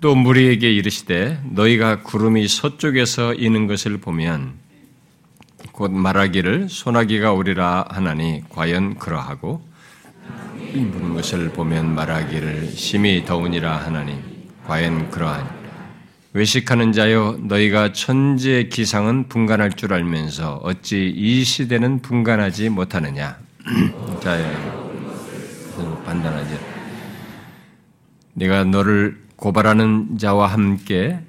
또 무리에게 이르시되 너희가 구름이 서쪽에서 이는 것을 보면 곧 말하기를 소나기가 오리라 하나니 과연 그러하고 부는 것을 보면 말하기를 심히 더우니라 하나니 과연 그러하니? 외식하는 자여 너희가 천지의 기상은 분간할 줄 알면서 어찌 이 시대는 분간하지 못하느냐? 자여 판단하지 내가 너를 고발하는 자와 함께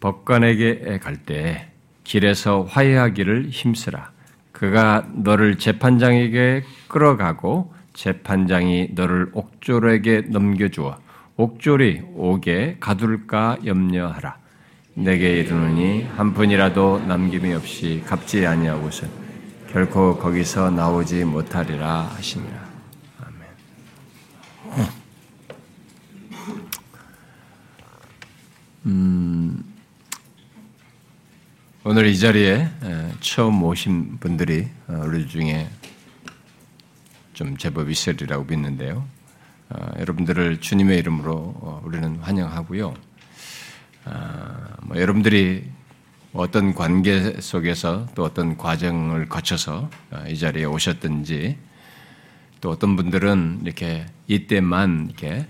법관에게 갈 때 길에서 화해하기를 힘쓰라 그가 너를 재판장에게 끌어가고 재판장이 너를 옥졸에게 넘겨주어 옥졸이 옥에 가둘까 염려하라. 내게 이르노니 한 푼이라도 남김이 없이 갚지 아니하고서 결코 거기서 나오지 못하리라 하시니라. 아멘. 음, 오늘 이 자리에 처음 오신 분들이 어, 우리 중에 좀 제법 있으리라고 믿는데요. 어, 여러분들을 주님의 이름으로 어, 우리는 환영하고요. 어, 뭐 여러분들이 어떤 관계 속에서 또 어떤 과정을 거쳐서 어, 이 자리에 오셨든지 또 어떤 분들은 이렇게 이때만 이렇게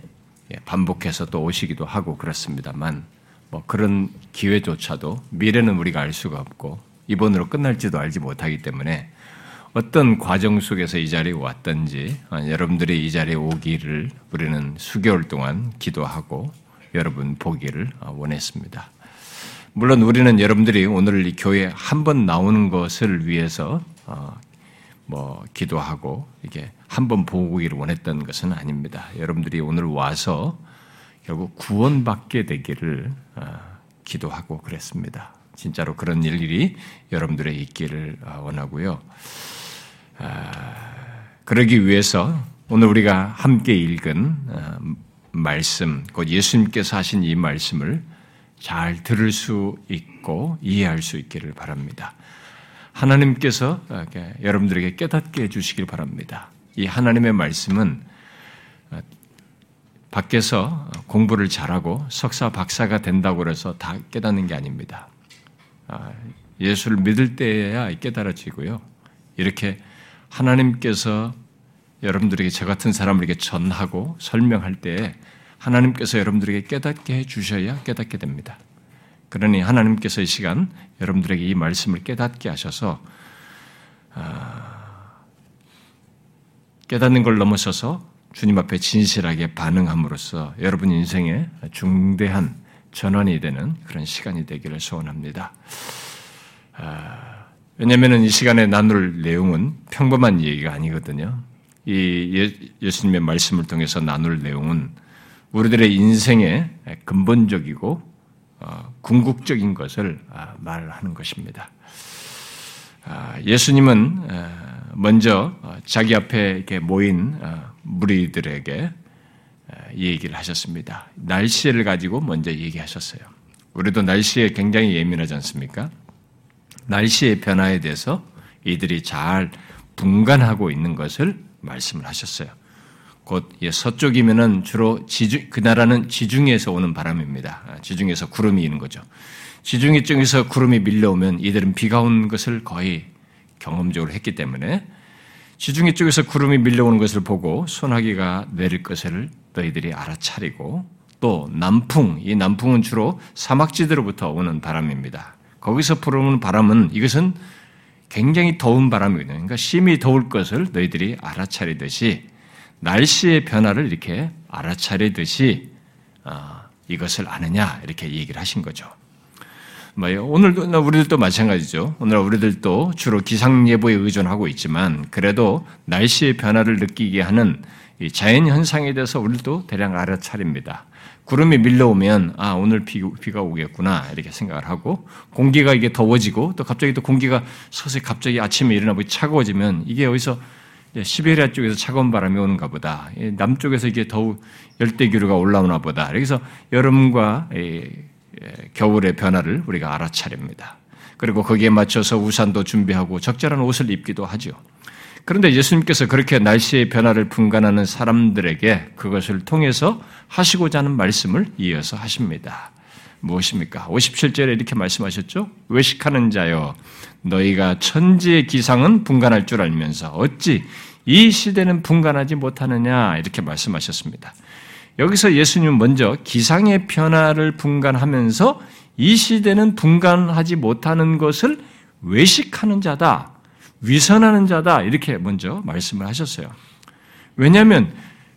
예, 반복해서 또 오시기도 하고 그렇습니다만 뭐 그런 기회조차도 미래는 우리가 알 수가 없고 이번으로 끝날지도 알지 못하기 때문에 어떤 과정 속에서 이 자리에 왔던지 아, 여러분들이 이 자리에 오기를 우리는 수개월 동안 기도하고 여러분 보기를 아, 원했습니다. 물론 우리는 여러분들이 오늘 이 교회 한 번 나오는 것을 위해서 어, 뭐 기도하고 이게 한 번 보기를 원했던 것은 아닙니다. 여러분들이 오늘 와서 결국 구원받게 되기를 어, 기도하고 그랬습니다. 진짜로 그런 일이 여러분들의 있기를 어, 원하고요. 아, 그러기 위해서 오늘 우리가 함께 읽은 어, 말씀, 곧 예수님께서 하신 이 말씀을 잘 들을 수 있고 이해할 수 있기를 바랍니다. 하나님께서 여러분들에게 깨닫게 해주시길 바랍니다. 이 하나님의 말씀은 어, 밖에서 공부를 잘하고 석사, 박사가 된다고 해서 다 깨닫는 게 아닙니다. 아, 예수를 믿을 때야 깨달아지고요. 이렇게 하나님께서 여러분들에게 저 같은 사람에게 전하고 설명할 때 하나님께서 여러분들에게 깨닫게 해 주셔야 깨닫게 됩니다. 그러니 하나님께서 이 시간 여러분들에게 이 말씀을 깨닫게 하셔서 아, 깨닫는 걸 넘어서서 주님 앞에 진실하게 반응함으로써 여러분 인생에 중대한 전환이 되는 그런 시간이 되기를 소원합니다. 아, 왜냐하면 이 시간에 나눌 내용은 평범한 얘기가 아니거든요. 이 예, 예수님의 말씀을 통해서 나눌 내용은 우리들의 인생의 근본적이고 어, 궁극적인 것을 아, 말하는 것입니다. 아, 예수님은 먼저 어, 자기 앞에 이렇게 모인 어, 무리들에게 이 얘기를 하셨습니다. 날씨를 가지고 먼저 얘기하셨어요. 우리도 날씨에 굉장히 예민하지 않습니까? 날씨의 변화에 대해서 이들이 잘 분간하고 있는 것을 말씀을 하셨어요. 곧 서쪽이면은 주로 지중 그 나라는 지중해에서 오는 바람입니다. 아, 지중해에서 구름이 있는 거죠. 지중해 쪽에서 구름이 밀려오면 이들은 비가 온 것을 거의 경험적으로 했기 때문에 지중해 쪽에서 구름이 밀려오는 것을 보고 소나기가 내릴 것을 너희들이 알아차리고 또 남풍, 이 남풍은 주로 사막지대로부터 오는 바람입니다. 거기서 불어오는 바람은 이것은 굉장히 더운 바람이거든요. 그러니까 심히 더울 것을 너희들이 알아차리듯이 날씨의 변화를 이렇게 알아차리듯이 어, 이것을 아느냐 이렇게 얘기를 하신 거죠. 뭐 오늘도 우리들도 마찬가지죠. 오늘 우리들도 주로 기상 예보에 의존하고 있지만 그래도 날씨의 변화를 느끼게 하는 자연 현상에 대해서 우리도 대량 알아차립니다. 구름이 밀려오면 아 오늘 비, 비가 오겠구나 이렇게 생각을 하고 공기가 이게 더워지고 또 갑자기 또 공기가 서서히 갑자기 아침에 일어나 보니 차가워지면 이게 어디서 시베리아 쪽에서 차가운 바람이 오는가 보다 남쪽에서 이게 더욱 열대 기류가 올라오나 보다 그래서 여름과 겨울의 변화를 우리가 알아차립니다. 그리고 거기에 맞춰서 우산도 준비하고 적절한 옷을 입기도 하죠. 그런데 예수님께서 그렇게 날씨의 변화를 분간하는 사람들에게 그것을 통해서 하시고자 하는 말씀을 이어서 하십니다. 무엇입니까? 57절에 이렇게 말씀하셨죠? 외식하는 자여, 너희가 천지의 기상은 분간할 줄 알면서 어찌 이 시대는 분간하지 못하느냐 이렇게 말씀하셨습니다. 여기서 예수님은 먼저 기상의 변화를 분간하면서 이 시대는 분간하지 못하는 것을 외식하는 자다, 위선하는 자다 이렇게 먼저 말씀을 하셨어요. 왜냐하면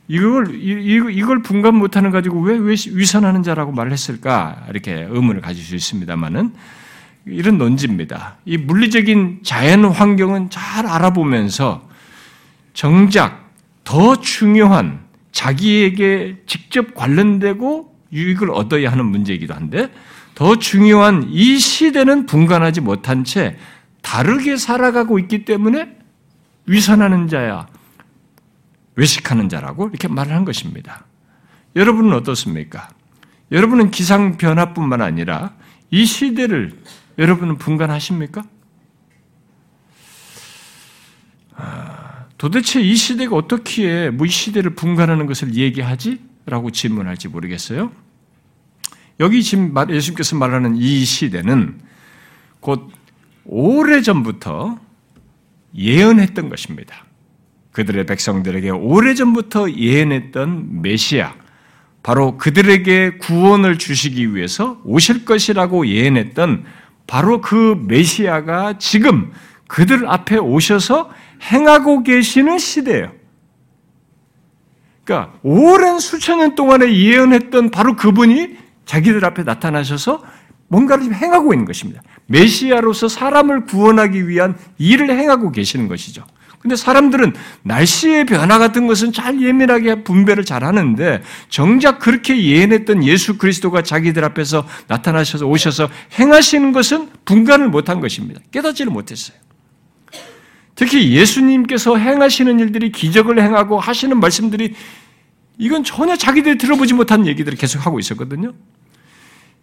이걸 이걸 분간 못하는 가지고 왜 위선하는 자라고 말 했을까 이렇게 의문을 가질 수 있습니다만은 이런 논지입니다. 이 물리적인 자연 환경은 잘 알아보면서 정작 더 중요한 자기에게 직접 관련되고 유익을 얻어야 하는 문제이기도 한데 더 중요한 이 시대는 분간하지 못한 채 다르게 살아가고 있기 때문에 위선하는 자야, 외식하는 자라고 이렇게 말을 한 것입니다. 여러분은 어떻습니까? 여러분은 기상 변화뿐만 아니라 이 시대를 여러분은 분간하십니까? 아, 도대체 이 시대가 어떻게 뭐 이 시대를 분간하는 것을 얘기하지? 라고 질문할지 모르겠어요. 여기 지금 예수님께서 말하는 이 시대는 곧 오래전부터 예언했던 것입니다. 그들의 백성들에게 오래전부터 예언했던 메시아, 바로 그들에게 구원을 주시기 위해서 오실 것이라고 예언했던 바로 그 메시아가 지금 그들 앞에 오셔서 행하고 계시는 시대예요. 그러니까 오랜 수천 년 동안에 예언했던 바로 그분이 자기들 앞에 나타나셔서 뭔가를 행하고 있는 것입니다. 메시아로서 사람을 구원하기 위한 일을 행하고 계시는 것이죠. 근데 사람들은 날씨의 변화 같은 것은 잘 예민하게 분별을 잘 하는데 정작 그렇게 예언했던 예수 그리스도가 자기들 앞에서 나타나셔서 오셔서 행하시는 것은 분간을 못한 것입니다. 깨닫지를 못했어요. 특히 예수님께서 행하시는 일들이 기적을 행하고 하시는 말씀들이 이건 전혀 자기들이 들어보지 못한 얘기들을 계속 하고 있었거든요.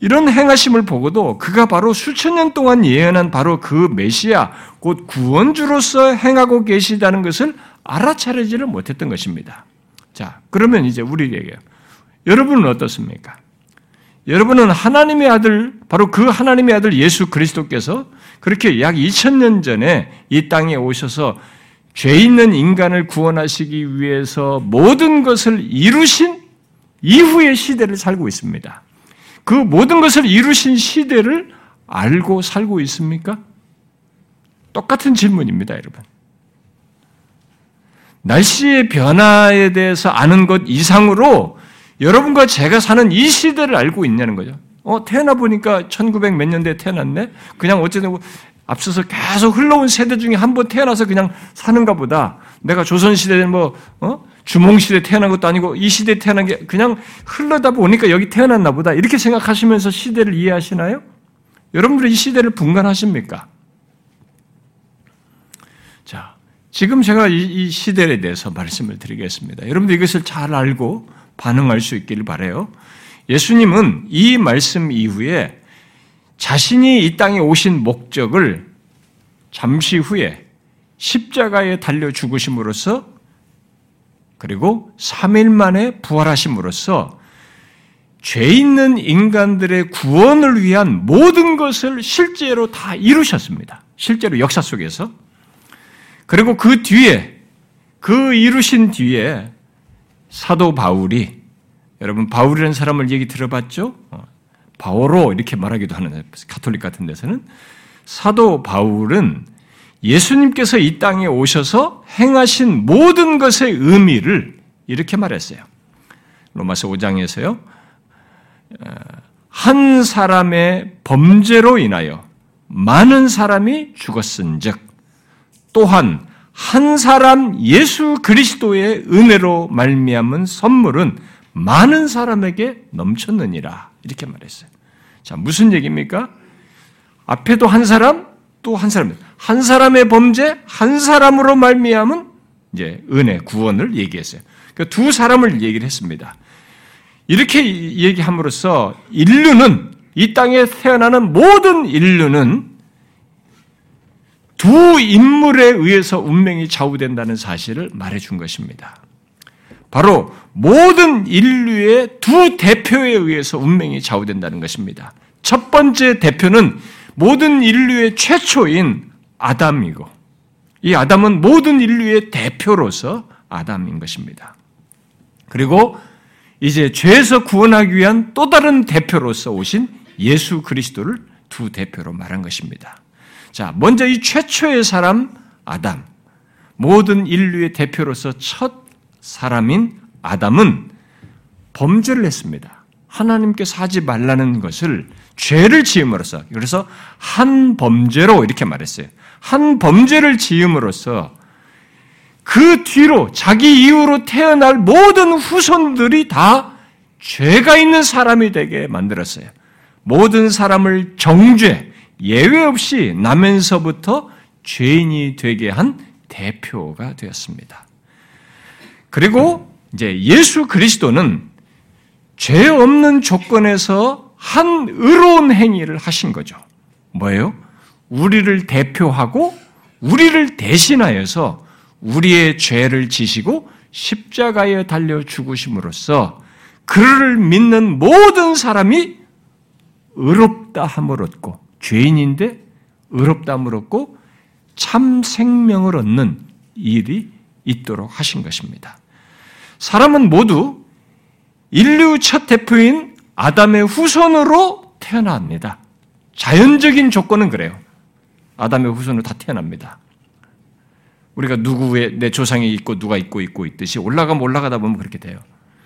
이런 행하심을 보고도 그가 바로 수천 년 동안 예언한 바로 그 메시아, 곧 구원주로서 행하고 계시다는 것을 알아차리지를 못했던 것입니다. 자, 그러면 이제 우리에게 여러분은 어떻습니까? 여러분은 하나님의 아들, 바로 그 하나님의 아들 예수 그리스도께서 그렇게 약 2000년 전에 이 땅에 오셔서 죄 있는 인간을 구원하시기 위해서 모든 것을 이루신 이후의 시대를 살고 있습니다. 그 모든 것을 이루신 시대를 알고 살고 있습니까? 똑같은 질문입니다, 여러분. 날씨의 변화에 대해서 아는 것 이상으로 여러분과 제가 사는 이 시대를 알고 있냐는 거죠. 어, 태어나 보니까 1900 몇 년대에 태어났네? 그냥 어쨌든 뭐 앞서서 계속 흘러온 세대 중에 한 번 태어나서 그냥 사는가 보다. 내가 조선시대에 뭐, 어? 주몽시대에 태어난 것도 아니고 이 시대에 태어난 게 그냥 흘러다 보니까 여기 태어났나 보다. 이렇게 생각하시면서 시대를 이해하시나요? 여러분들이 이 시대를 분간하십니까? 자, 지금 제가 이, 시대에 대해서 말씀을 드리겠습니다. 여러분들 이것을 잘 알고 반응할 수 있기를 바래요. 예수님은 이 말씀 이후에 자신이 이 땅에 오신 목적을 잠시 후에 십자가에 달려 죽으심으로써 그리고 3일 만에 부활하심으로써 죄 있는 인간들의 구원을 위한 모든 것을 실제로 다 이루셨습니다. 실제로 역사 속에서. 그리고 그 뒤에, 그 이루신 뒤에 사도 바울이, 여러분, 바울이라는 사람을 얘기 들어봤죠? 어, 바오로 이렇게 말하기도 하는 카톨릭 같은 데서는 사도 바울은 예수님께서 이 땅에 오셔서 행하신 모든 것의 의미를 이렇게 말했어요. 로마서 5장에서요. 어, 한 사람의 범죄로 인하여 많은 사람이 죽었은즉 또한 한 사람 예수 그리스도의 은혜로 말미암은 선물은 많은 사람에게 넘쳤느니라 이렇게 말했어요. 자 무슨 얘기입니까? 앞에도 한 사람, 또 한 사람. 한 사람의 범죄, 한 사람으로 말미암은 이제 은혜, 구원을 얘기했어요. 그두 사람을 얘기를 했습니다. 이렇게 얘기함으로써 인류는 이 땅에 태어나는 모든 인류는 두 인물에 의해서 운명이 좌우된다는 사실을 말해준 것입니다. 바로 모든 인류의 두 대표에 의해서 운명이 좌우된다는 것입니다. 첫 번째 대표는 모든 인류의 최초인 아담이고, 이 아담은 모든 인류의 대표로서 아담인 것입니다. 그리고 이제 죄에서 구원하기 위한 또 다른 대표로서 오신 예수 그리스도를 두 대표로 말한 것입니다. 자, 먼저 이 최초의 사람 아담, 모든 인류의 대표로서 첫 사람인 아담은 범죄를 했습니다. 하나님께서 하지 말라는 것을 죄를 지음으로써 그래서 한 범죄로 이렇게 말했어요. 한 범죄를 지음으로써 그 뒤로 자기 이후로 태어날 모든 후손들이 다 죄가 있는 사람이 되게 만들었어요. 모든 사람을 정죄, 예외 없이 나면서부터 죄인이 되게 한 대표가 되었습니다. 그리고 이제 예수 그리스도는 죄 없는 조건에서 한 의로운 행위를 하신 거죠. 뭐예요? 우리를 대표하고 우리를 대신하여서 우리의 죄를 지시고 십자가에 달려 죽으심으로써 그를 믿는 모든 사람이 의롭다 함을 얻고 죄인인데 의롭다 함을 얻고 참 생명을 얻는 일이 있도록 하신 것입니다. 사람은 모두 인류 첫 대표인 아담의 후손으로 태어납니다. 자연적인 조건은 그래요. 아담의 후손으로 다 태어납니다. 우리가 누구의 내 조상이 있고 누가 있고 있고 있듯이 올라가면 올라가다 보면 그렇게 돼요.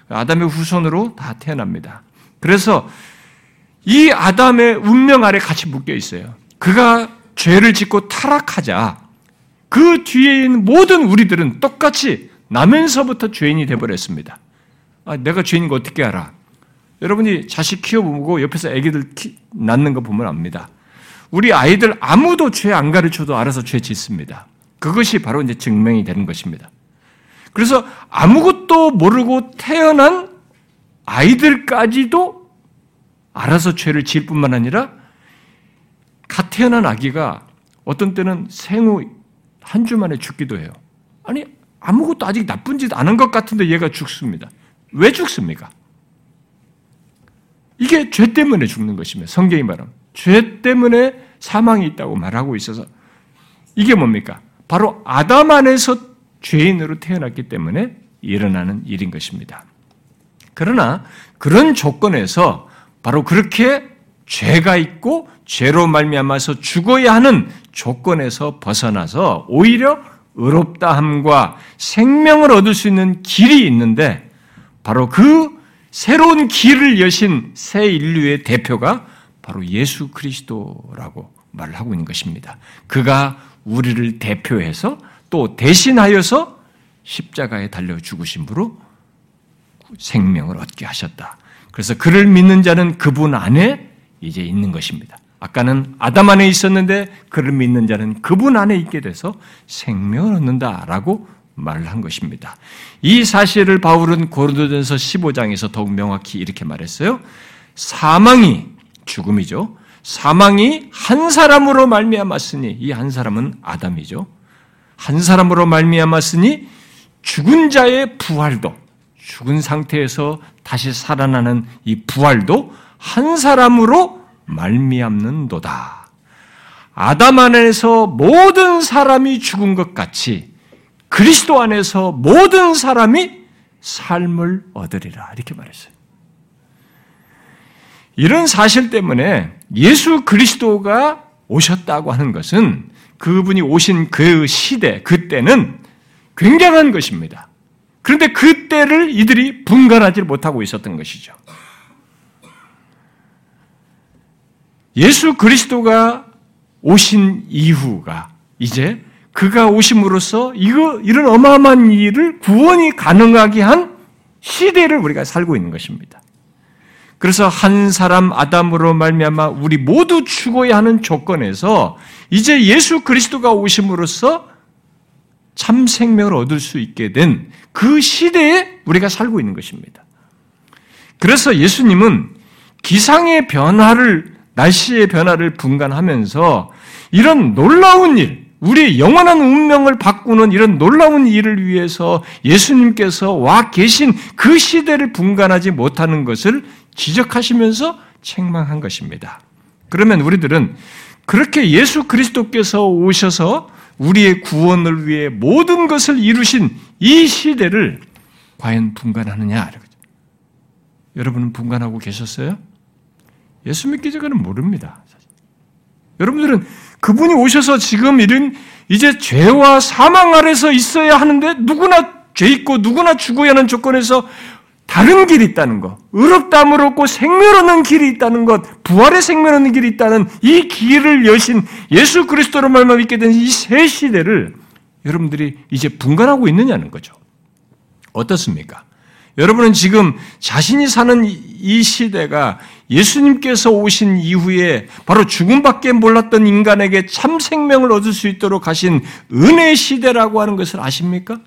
아담의 후손으로 다 태어납니다. 그래서 이 아담의 운명 아래 같이 묶여 있어요. 그가 죄를 짓고 타락하자 그 뒤에 있는 모든 우리들은 똑같이 나면서부터 죄인이 되버렸습니다. 아, 내가 죄인인 거 어떻게 알아? 여러분이 자식 키워보고 옆에서 아기들 키, 낳는 거 보면 압니다. 우리 아이들 아무도 죄 안 가르쳐도 알아서 죄 짓습니다. 그것이 바로 이제 증명이 되는 것입니다. 그래서 아무것도 모르고 태어난 아이들까지도 알아서 죄를 지을 뿐만 아니라 갓 태어난 아기가 어떤 때는 생후 한 주 만에 죽기도 해요. 아니, 아무것도 아직 나쁜 짓 안 한 것 같은데 얘가 죽습니다. 왜 죽습니까? 이게 죄 때문에 죽는 것입니다. 성경이 말하는. 죄 때문에 사망이 있다고 말하고 있어서 이게 뭡니까? 바로 아담 안에서 죄인으로 태어났기 때문에 일어나는 일인 것입니다. 그러나 그런 조건에서 바로 그렇게 죄가 있고 죄로 말미암아서 죽어야 하는 조건에서 벗어나서 오히려 의롭다함과 생명을 얻을 수 있는 길이 있는데 바로 그 새로운 길을 여신 새 인류의 대표가 바로 예수 그리스도라고 말을 하고 있는 것입니다. 그가 우리를 대표해서 또 대신하여서 십자가에 달려 죽으심으로 생명을 얻게 하셨다. 그래서 그를 믿는 자는 그분 안에 이제 있는 것입니다. 아까는 아담 안에 있었는데 그를 믿는 자는 그분 안에 있게 돼서 생명을 얻는다라고 말을 한 것입니다. 이 사실을 바울은 고린도전서 15장에서 더욱 명확히 이렇게 말했어요. 사망이 죽음이죠. 사망이 한 사람으로 말미암았으니 이 한 사람은 아담이죠. 한 사람으로 말미암았으니 죽은 자의 부활도 죽은 상태에서 다시 살아나는 이 부활도 한 사람으로 말미암는도다. 아담 안에서 모든 사람이 죽은 것 같이 그리스도 안에서 모든 사람이 삶을 얻으리라 이렇게 말했어요. 이런 사실 때문에 예수 그리스도가 오셨다고 하는 것은 그분이 오신 그 시대, 그때는 굉장한 것입니다. 그런데 그 때를 이들이 분간하지 못하고 있었던 것이죠. 예수 그리스도가 오신 이후가 이제 그가 오심으로써 이거 이런 어마어마한 일을 구원이 가능하게 한 시대를 우리가 살고 있는 것입니다. 그래서 한 사람 아담으로 말미암아 우리 모두 죽어야 하는 조건에서 이제 예수 그리스도가 오심으로써 참 생명을 얻을 수 있게 된 그 시대에 우리가 살고 있는 것입니다. 그래서 예수님은 기상의 변화를 날씨의 변화를 분간하면서 이런 놀라운 일, 우리의 영원한 운명을 바꾸는 이런 놀라운 일을 위해서 예수님께서 와 계신 그 시대를 분간하지 못하는 것을 지적하시면서 책망한 것입니다. 그러면 우리들은 그렇게 예수 그리스도께서 오셔서 우리의 구원을 위해 모든 것을 이루신 이 시대를 과연 분간하느냐? 여러분은 분간하고 계셨어요? 예수 믿기 전에는 모릅니다. 여러분들은 그분이 오셔서 지금 이런 이제 죄와 사망 아래서 있어야 하는데 누구나 죄 있고 누구나 죽어야 하는 조건에서 다른 길이 있다는 것, 의롭다함을 얻고 생명 얻는 길이 있다는 것, 부활의 생명 얻는 길이 있다는 이 길을 여신 예수 그리스도로 말만 믿게 된 이 새 시대를 여러분들이 이제 분간하고 있느냐는 거죠. 어떻습니까? 여러분은 지금 자신이 사는 이 시대가 예수님께서 오신 이후에 바로 죽음밖에 몰랐던 인간에게 참 생명을 얻을 수 있도록 하신 은혜 시대라고 하는 것을 아십니까?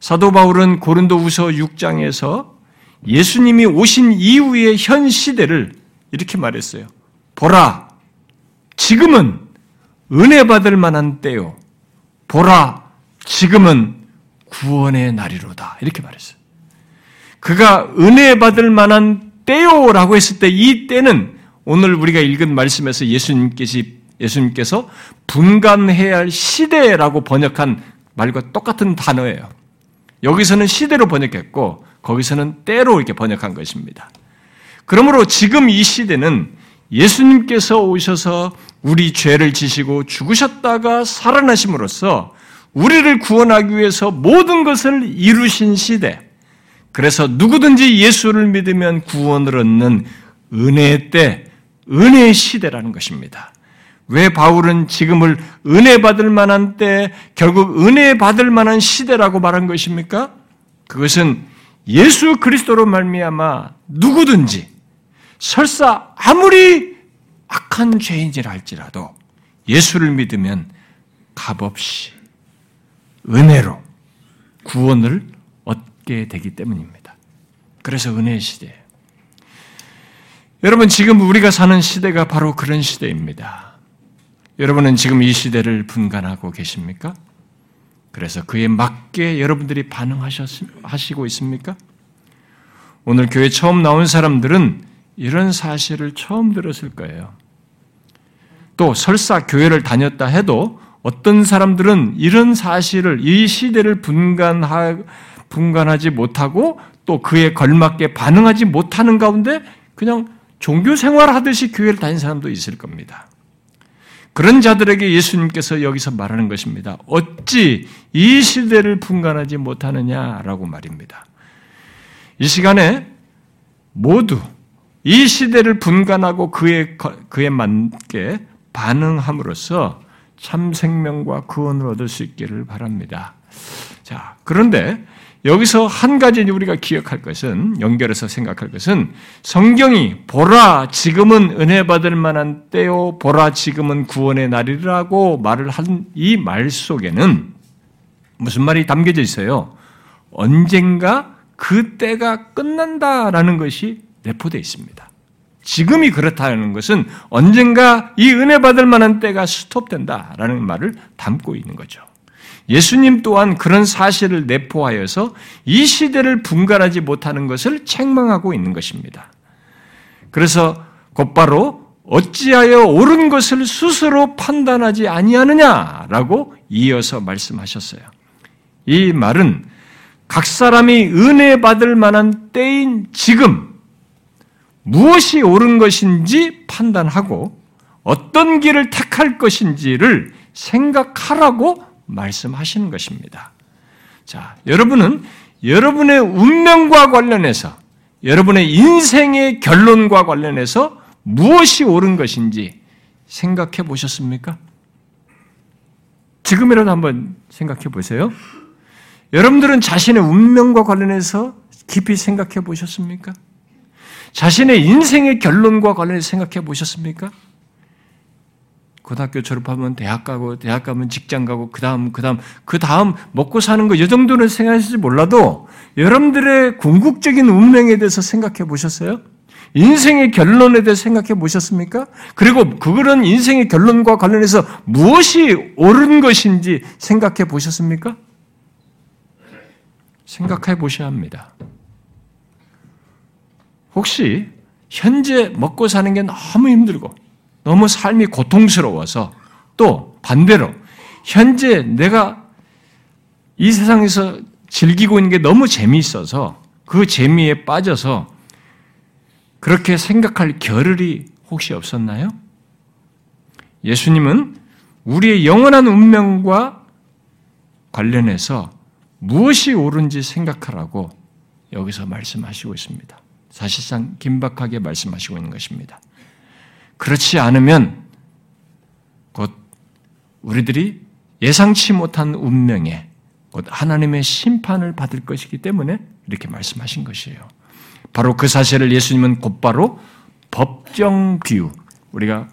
사도 바울은 고린도후서 6장에서 예수님이 오신 이후의 현 시대를 이렇게 말했어요. 보라, 지금은 은혜 받을 만한 때요. 보라, 지금은 구원의 날이로다. 이렇게 말했어요. 그가 은혜 받을 만한 때요라고 했을 때 이 때는 오늘 우리가 읽은 말씀에서 예수님께서 분간해야 할 시대라고 번역한 말과 똑같은 단어예요. 여기서는 시대로 번역했고 거기서는 때로 이렇게 번역한 것입니다. 그러므로 지금 이 시대는 예수님께서 오셔서 우리 죄를 지시고 죽으셨다가 살아나심으로써 우리를 구원하기 위해서 모든 것을 이루신 시대. 그래서 누구든지 예수를 믿으면 구원을 얻는 은혜의 때, 은혜의 시대라는 것입니다. 왜 바울은 지금을 은혜 받을 만한 때, 결국 은혜 받을 만한 시대라고 말한 것입니까? 그것은 예수 그리스도로 말미암아 누구든지 설사 아무리 악한 죄인이라 할지라도 예수를 믿으면 값없이 은혜로 구원을 얻게 되기 때문입니다. 그래서 은혜의 시대예요. 여러분 지금 우리가 사는 시대가 바로 그런 시대입니다. 여러분은 지금 이 시대를 분간하고 계십니까? 그래서 그에 맞게 여러분들이 반응하시고 있습니까? 오늘 교회 처음 나온 사람들은 이런 사실을 처음 들었을 거예요. 또 설사 교회를 다녔다 해도 어떤 사람들은 이런 사실을 이 시대를 분간하, 분간하지 못하고 또 그에 걸맞게 반응하지 못하는 가운데 그냥 종교 생활 하듯이 교회를 다닌 사람도 있을 겁니다. 그런 자들에게 예수님께서 여기서 말하는 것입니다. 어찌 이 시대를 분간하지 못하느냐라고 말입니다. 이 시간에 모두 이 시대를 분간하고 그에, 그에 맞게 반응함으로써 참 생명과 구원을 얻을 수 있기를 바랍니다. 자, 그런데 여기서 한 가지 우리가 기억할 것은, 연결해서 생각할 것은, 성경이 보라, 지금은 은혜 받을 만한 때요, 보라, 지금은 구원의 날이라고 말을 한 이 말 속에는 무슨 말이 담겨져 있어요? 언젠가 그 때가 끝난다라는 것이 내포되어 있습니다. 지금이 그렇다는 것은 언젠가 이 은혜 받을 만한 때가 스톱된다라는 말을 담고 있는 거죠. 예수님 또한 그런 사실을 내포하여서 이 시대를 분간하지 못하는 것을 책망하고 있는 것입니다. 그래서 곧바로 어찌하여 옳은 것을 스스로 판단하지 아니하느냐라고 이어서 말씀하셨어요. 이 말은 각 사람이 은혜 받을 만한 때인 지금 무엇이 옳은 것인지 판단하고 어떤 길을 택할 것인지를 생각하라고 말씀하시는 것입니다. 자, 여러분은 여러분의 운명과 관련해서 여러분의 인생의 결론과 관련해서 무엇이 옳은 것인지 생각해 보셨습니까? 지금이라도 한번 생각해 보세요. 여러분들은 자신의 운명과 관련해서 깊이 생각해 보셨습니까? 자신의 인생의 결론과 관련해서 생각해 보셨습니까? 고등학교 졸업하면 대학 가고, 대학 가면 직장 가고, 그 다음, 그 다음, 그 다음 먹고 사는 거, 이 정도는 생각하실지 몰라도, 여러분들의 궁극적인 운명에 대해서 생각해 보셨어요? 인생의 결론에 대해 생각해 보셨습니까? 그리고 그런 인생의 결론과 관련해서 무엇이 옳은 것인지 생각해 보셨습니까? 생각해 보셔야 합니다. 혹시 현재 먹고 사는 게 너무 힘들고 너무 삶이 고통스러워서 또 반대로 현재 내가 이 세상에서 즐기고 있는 게 너무 재미있어서 그 재미에 빠져서 그렇게 생각할 겨를이 혹시 없었나요? 예수님은 우리의 영원한 운명과 관련해서 무엇이 옳은지 생각하라고 여기서 말씀하시고 있습니다. 사실상 긴박하게 말씀하시고 있는 것입니다. 그렇지 않으면 곧 우리들이 예상치 못한 운명에 곧 하나님의 심판을 받을 것이기 때문에 이렇게 말씀하신 것이에요. 바로 그 사실을 예수님은 곧바로 법정 비유, 우리가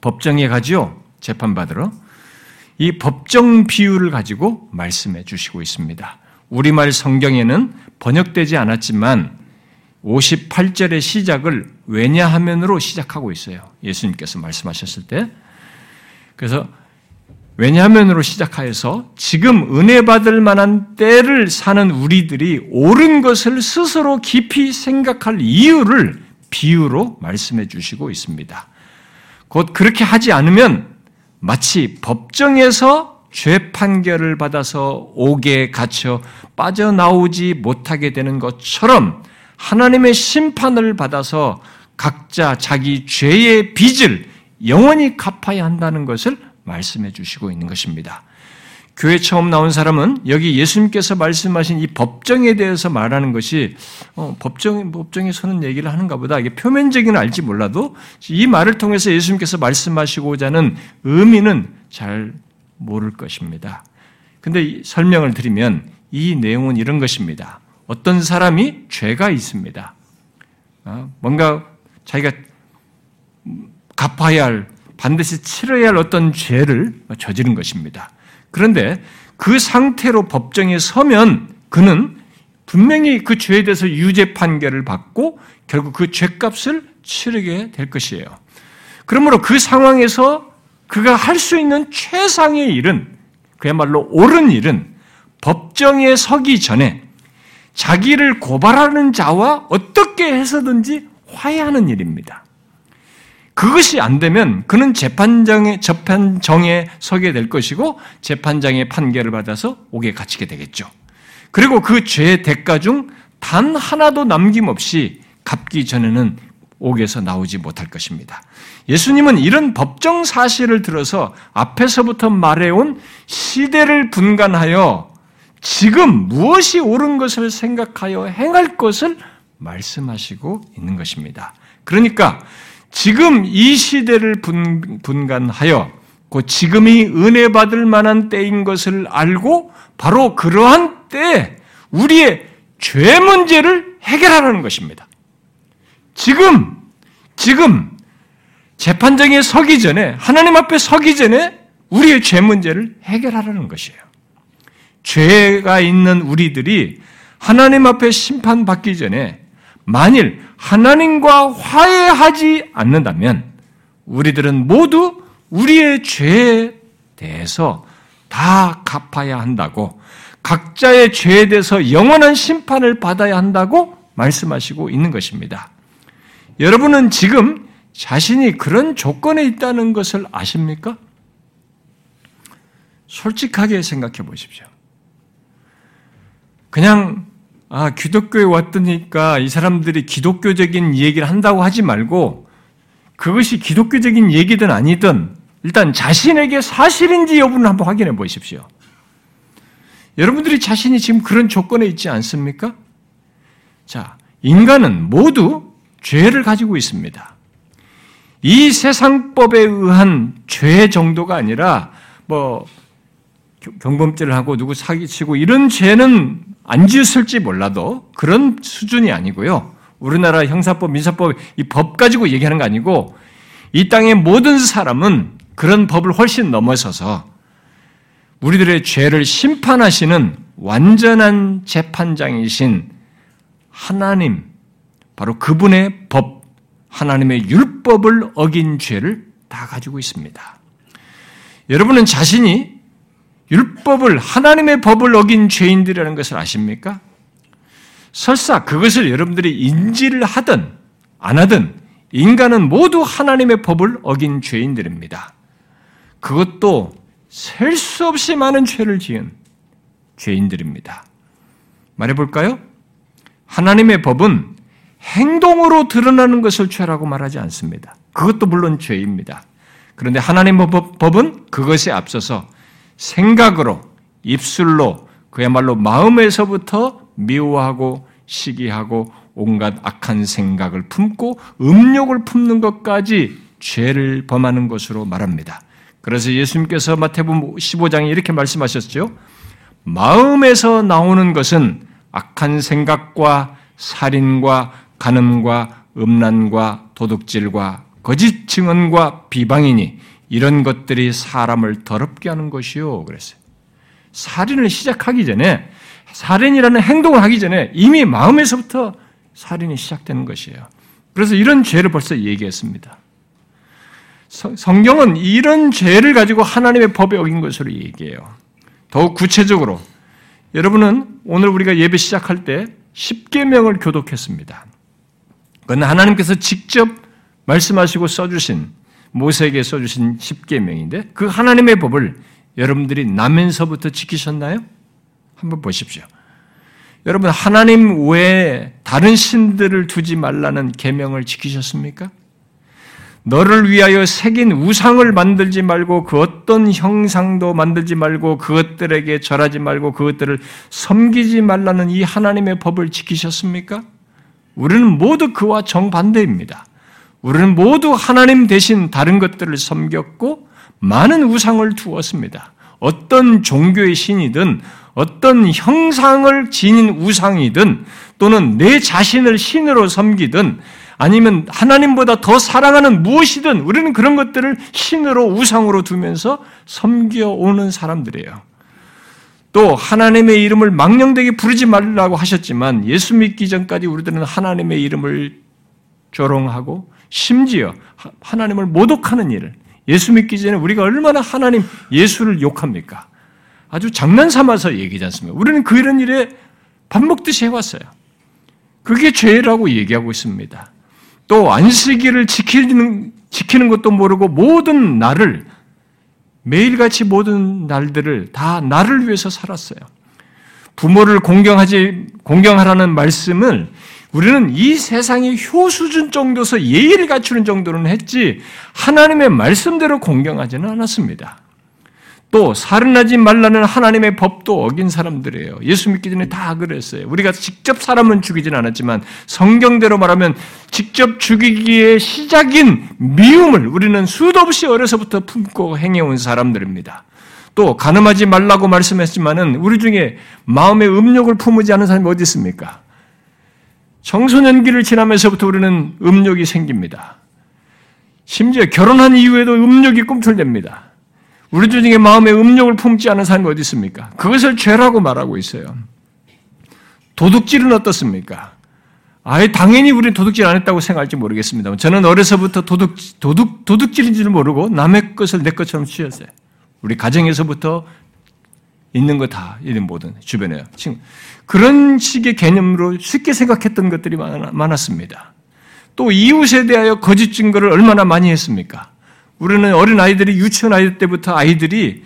법정에 가죠? 재판받으러. 이 법정 비유를 가지고 말씀해 주시고 있습니다. 우리말 성경에는 번역되지 않았지만 58절의 시작을 왜냐하면으로 시작하고 있어요. 예수님께서 말씀하셨을 때. 그래서 왜냐하면으로 시작하여서 지금 은혜 받을 만한 때를 사는 우리들이 옳은 것을 스스로 깊이 생각할 이유를 비유로 말씀해 주시고 있습니다. 곧 그렇게 하지 않으면 마치 법정에서 죄 판결을 받아서 옥에 갇혀 빠져나오지 못하게 되는 것처럼 하나님의 심판을 받아서 각자 자기 죄의 빚을 영원히 갚아야 한다는 것을 말씀해 주시고 있는 것입니다. 교회 처음 나온 사람은 여기 예수님께서 말씀하신 이 법정에 대해서 말하는 것이 어, 법정 법정에 서는 얘기를 하는가 보다 이게 표면적인 알지 몰라도 이 말을 통해서 예수님께서 말씀하시고자 하는 의미는 잘 모를 것입니다. 근데 설명을 드리면 이 내용은 이런 것입니다. 어떤 사람이 죄가 있습니다. 어, 뭔가 자기가 갚아야 할 반드시 치러야 할 어떤 죄를 저지른 것입니다. 그런데 그 상태로 법정에 서면 그는 분명히 그 죄에 대해서 유죄 판결을 받고 결국 그 죄값을 치르게 될 것이에요. 그러므로 그 상황에서 그가 할 수 있는 최상의 일은 그야말로 옳은 일은 법정에 서기 전에 자기를 고발하는 자와 어떻게 해서든지 화해하는 일입니다. 그것이 안 되면 그는 재판장에, 재판정에 서게 될 것이고 재판장의 판결을 받아서 옥에 갇히게 되겠죠. 그리고 그 죄의 대가 중 단 하나도 남김없이 갚기 전에는 옥에서 나오지 못할 것입니다. 예수님은 이런 법정 사실을 들어서 앞에서부터 말해온 시대를 분간하여 지금 무엇이 옳은 것을 생각하여 행할 것을 말씀하시고 있는 것입니다. 그러니까 지금 이 시대를 분, 분간하여 그 지금이 은혜 받을 만한 때인 것을 알고 바로 그러한 때에 우리의 죄 문제를 해결하라는 것입니다. 지금, 지금 재판장에 서기 전에, 하나님 앞에 서기 전에 우리의 죄 문제를 해결하라는 것이에요. 죄가 있는 우리들이 하나님 앞에 심판받기 전에 만일 하나님과 화해하지 않는다면 우리들은 모두 우리의 죄에 대해서 다 갚아야 한다고 각자의 죄에 대해서 영원한 심판을 받아야 한다고 말씀하시고 있는 것입니다. 여러분은 지금 자신이 그런 조건에 있다는 것을 아십니까? 솔직하게 생각해 보십시오. 그냥 아, 기독교에 왔더니까 이 사람들이 기독교적인 얘기를 한다고 하지 말고 그것이 기독교적인 얘기든 아니든 일단 자신에게 사실인지 여부는 한번 확인해 보십시오. 여러분들이 자신이 지금 그런 조건에 있지 않습니까? 자, 인간은 모두 죄를 가지고 있습니다. 이 세상법에 의한 죄 정도가 아니라 뭐 경범죄를 하고 누구 사기치고 이런 죄는 안 지었을지 몰라도 그런 수준이 아니고요. 우리나라 형사법, 민사법 이 법 가지고 얘기하는 거 아니고 이 땅의 모든 사람은 그런 법을 훨씬 넘어서서 우리들의 죄를 심판하시는 완전한 재판장이신 하나님, 바로 그분의 법, 하나님의 율법을 어긴 죄를 다 가지고 있습니다. 여러분은 자신이 율법을, 하나님의 법을 어긴 죄인들이라는 것을 아십니까? 설사 그것을 여러분들이 인지를 하든 안 하든 인간은 모두 하나님의 법을 어긴 죄인들입니다. 그것도 셀 수 없이 많은 죄를 지은 죄인들입니다. 말해볼까요? 하나님의 법은 행동으로 드러나는 것을 죄라고 말하지 않습니다. 그것도 물론 죄입니다. 그런데 하나님의 법은 그것에 앞서서 생각으로, 입술로, 그야말로 마음에서부터 미워하고 시기하고 온갖 악한 생각을 품고 음욕을 품는 것까지 죄를 범하는 것으로 말합니다. 그래서 예수님께서 마태복음 15장에 이렇게 말씀하셨죠. 마음에서 나오는 것은 악한 생각과 살인과 간음과 음란과 도둑질과 거짓 증언과 비방이니 이런 것들이 사람을 더럽게 하는 것이요. 그랬어요. 살인을 시작하기 전에 살인이라는 행동을 하기 전에 이미 마음에서부터 살인이 시작되는 것이에요. 그래서 이런 죄를 벌써 얘기했습니다. 성경은 이런 죄를 가지고 하나님의 법에 어긴 것으로 얘기해요. 더욱 구체적으로 여러분은 오늘 우리가 예배 시작할 때 10계명을 교독했습니다. 그건 하나님께서 직접 말씀하시고 써주신 모세에게 써주신 10계명인데 그 하나님의 법을 여러분들이 나면서부터 지키셨나요? 한번 보십시오. 여러분 하나님 외에 다른 신들을 두지 말라는 계명을 지키셨습니까? 너를 위하여 새긴 우상을 만들지 말고 그 어떤 형상도 만들지 말고 그것들에게 절하지 말고 그것들을 섬기지 말라는 이 하나님의 법을 지키셨습니까? 우리는 모두 그와 정반대입니다. 우리는 모두 하나님 대신 다른 것들을 섬겼고 많은 우상을 두었습니다. 어떤 종교의 신이든 어떤 형상을 지닌 우상이든 또는 내 자신을 신으로 섬기든 아니면 하나님보다 더 사랑하는 무엇이든 우리는 그런 것들을 신으로 우상으로 두면서 섬겨오는 사람들이에요. 또 하나님의 이름을 망령되게 부르지 말라고 하셨지만 예수 믿기 전까지 우리들은 하나님의 이름을 조롱하고 심지어 하나님을 모독하는 일을 예수 믿기 전에 우리가 얼마나 하나님 예수를 욕합니까? 아주 장난 삼아서 얘기하지 않습니까? 우리는 그런 일에 밥 먹듯이 해왔어요. 그게 죄라고 얘기하고 있습니다. 또 안식일을 지키는, 지키는 것도 모르고 모든 날을 매일같이 모든 날들을 다 나를 위해서 살았어요. 부모를 공경하지, 공경하라는 말씀을 우리는 이 세상의 효수준 정도서 예의를 갖추는 정도는 했지, 하나님의 말씀대로 공경하지는 않았습니다. 또 살인하지 말라는 하나님의 법도 어긴 사람들이에요. 예수 믿기 전에 다 그랬어요. 우리가 직접 사람은 죽이진 않았지만 성경대로 말하면 직접 죽이기의 시작인 미움을 우리는 수도 없이 어려서부터 품고 행해온 사람들입니다. 또 가늠하지 말라고 말씀했지만은 우리 중에 마음의 음욕을 품지 않은 사람이 어디 있습니까? 청소년기를 지나면서부터 우리는 음욕이 생깁니다. 심지어 결혼한 이후에도 음욕이 꿈틀댑니다. 우리 중에 마음에 음욕을 품지 않은 사람이 어디 있습니까? 그것을 죄라고 말하고 있어요. 도둑질은 어떻습니까? 아예 당연히 우리는 도둑질 안 했다고 생각할지 모르겠습니다. 저는 어려서부터 도둑, 도둑, 도둑질인지를 모르고 남의 것을 내 것처럼 취했어요. 우리 가정에서부터 있는 거 다, 이런 모든 주변에. 지금 그런 식의 개념으로 쉽게 생각했던 것들이 많았습니다. 또 이웃에 대하여 거짓 증거를 얼마나 많이 했습니까? 우리는 어린 아이들이 유치원 아이 때부터 아이들이